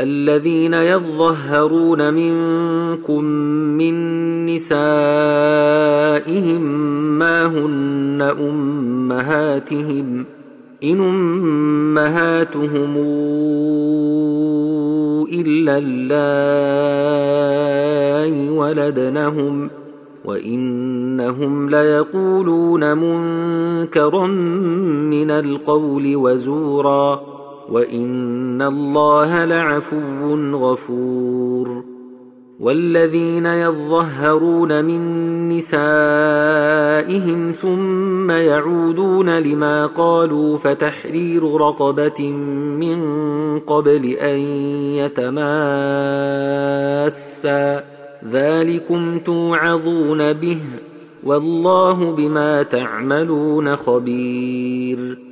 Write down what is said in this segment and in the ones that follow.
الذين يظهرون منكم من نسائهم ما هن أمهاتهم إن أمهاتهم إلا اللائي ولدنهم وإنهم ليقولون منكرا من القول وزورا وان الله لعفو غفور والذين يظهرون من نسائهم ثم يعودون لما قالوا فتحرير رقبه من قبل ان يتماسا ذلكم توعظون به والله بما تعملون خبير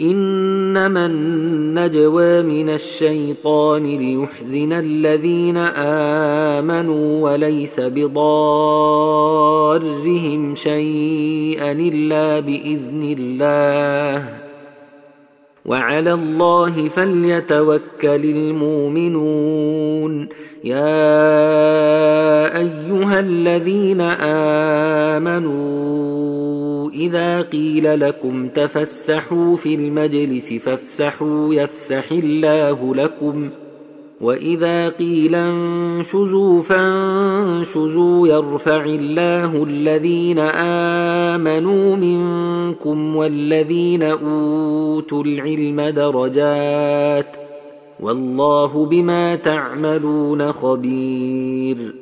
إنما النجوى من الشيطان ليحزن الذين آمنوا وليس بضارهم شيئا إلا بإذن الله. وعلى الله فليتوكل المؤمنون. يا أيها الذين آمنوا إذا قيل لكم تفسحوا في المجلس فافسحوا يفسح الله لكم. وإذا قيل انشزوا فانشزوا يرفع الله الذين آمنوا منكم والذين أوتوا العلم درجات. والله بما تعملون خبير.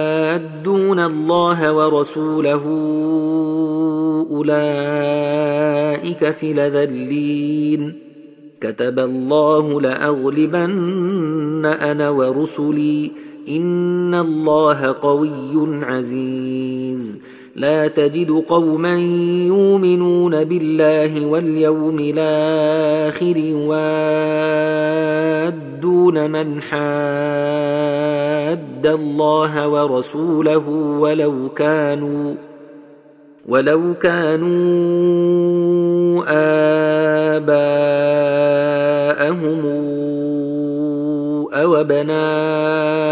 يحادون الله ورسوله اولئك في لذلين كتب الله لاغلبن أنا ورسلي ان الله قوي عزيز لا تجد قوما يؤمنون بالله واليوم الآخر يوادون من حاد الله ورسوله ولو كانوا ولو كانوا آباءهم أو أبناءهم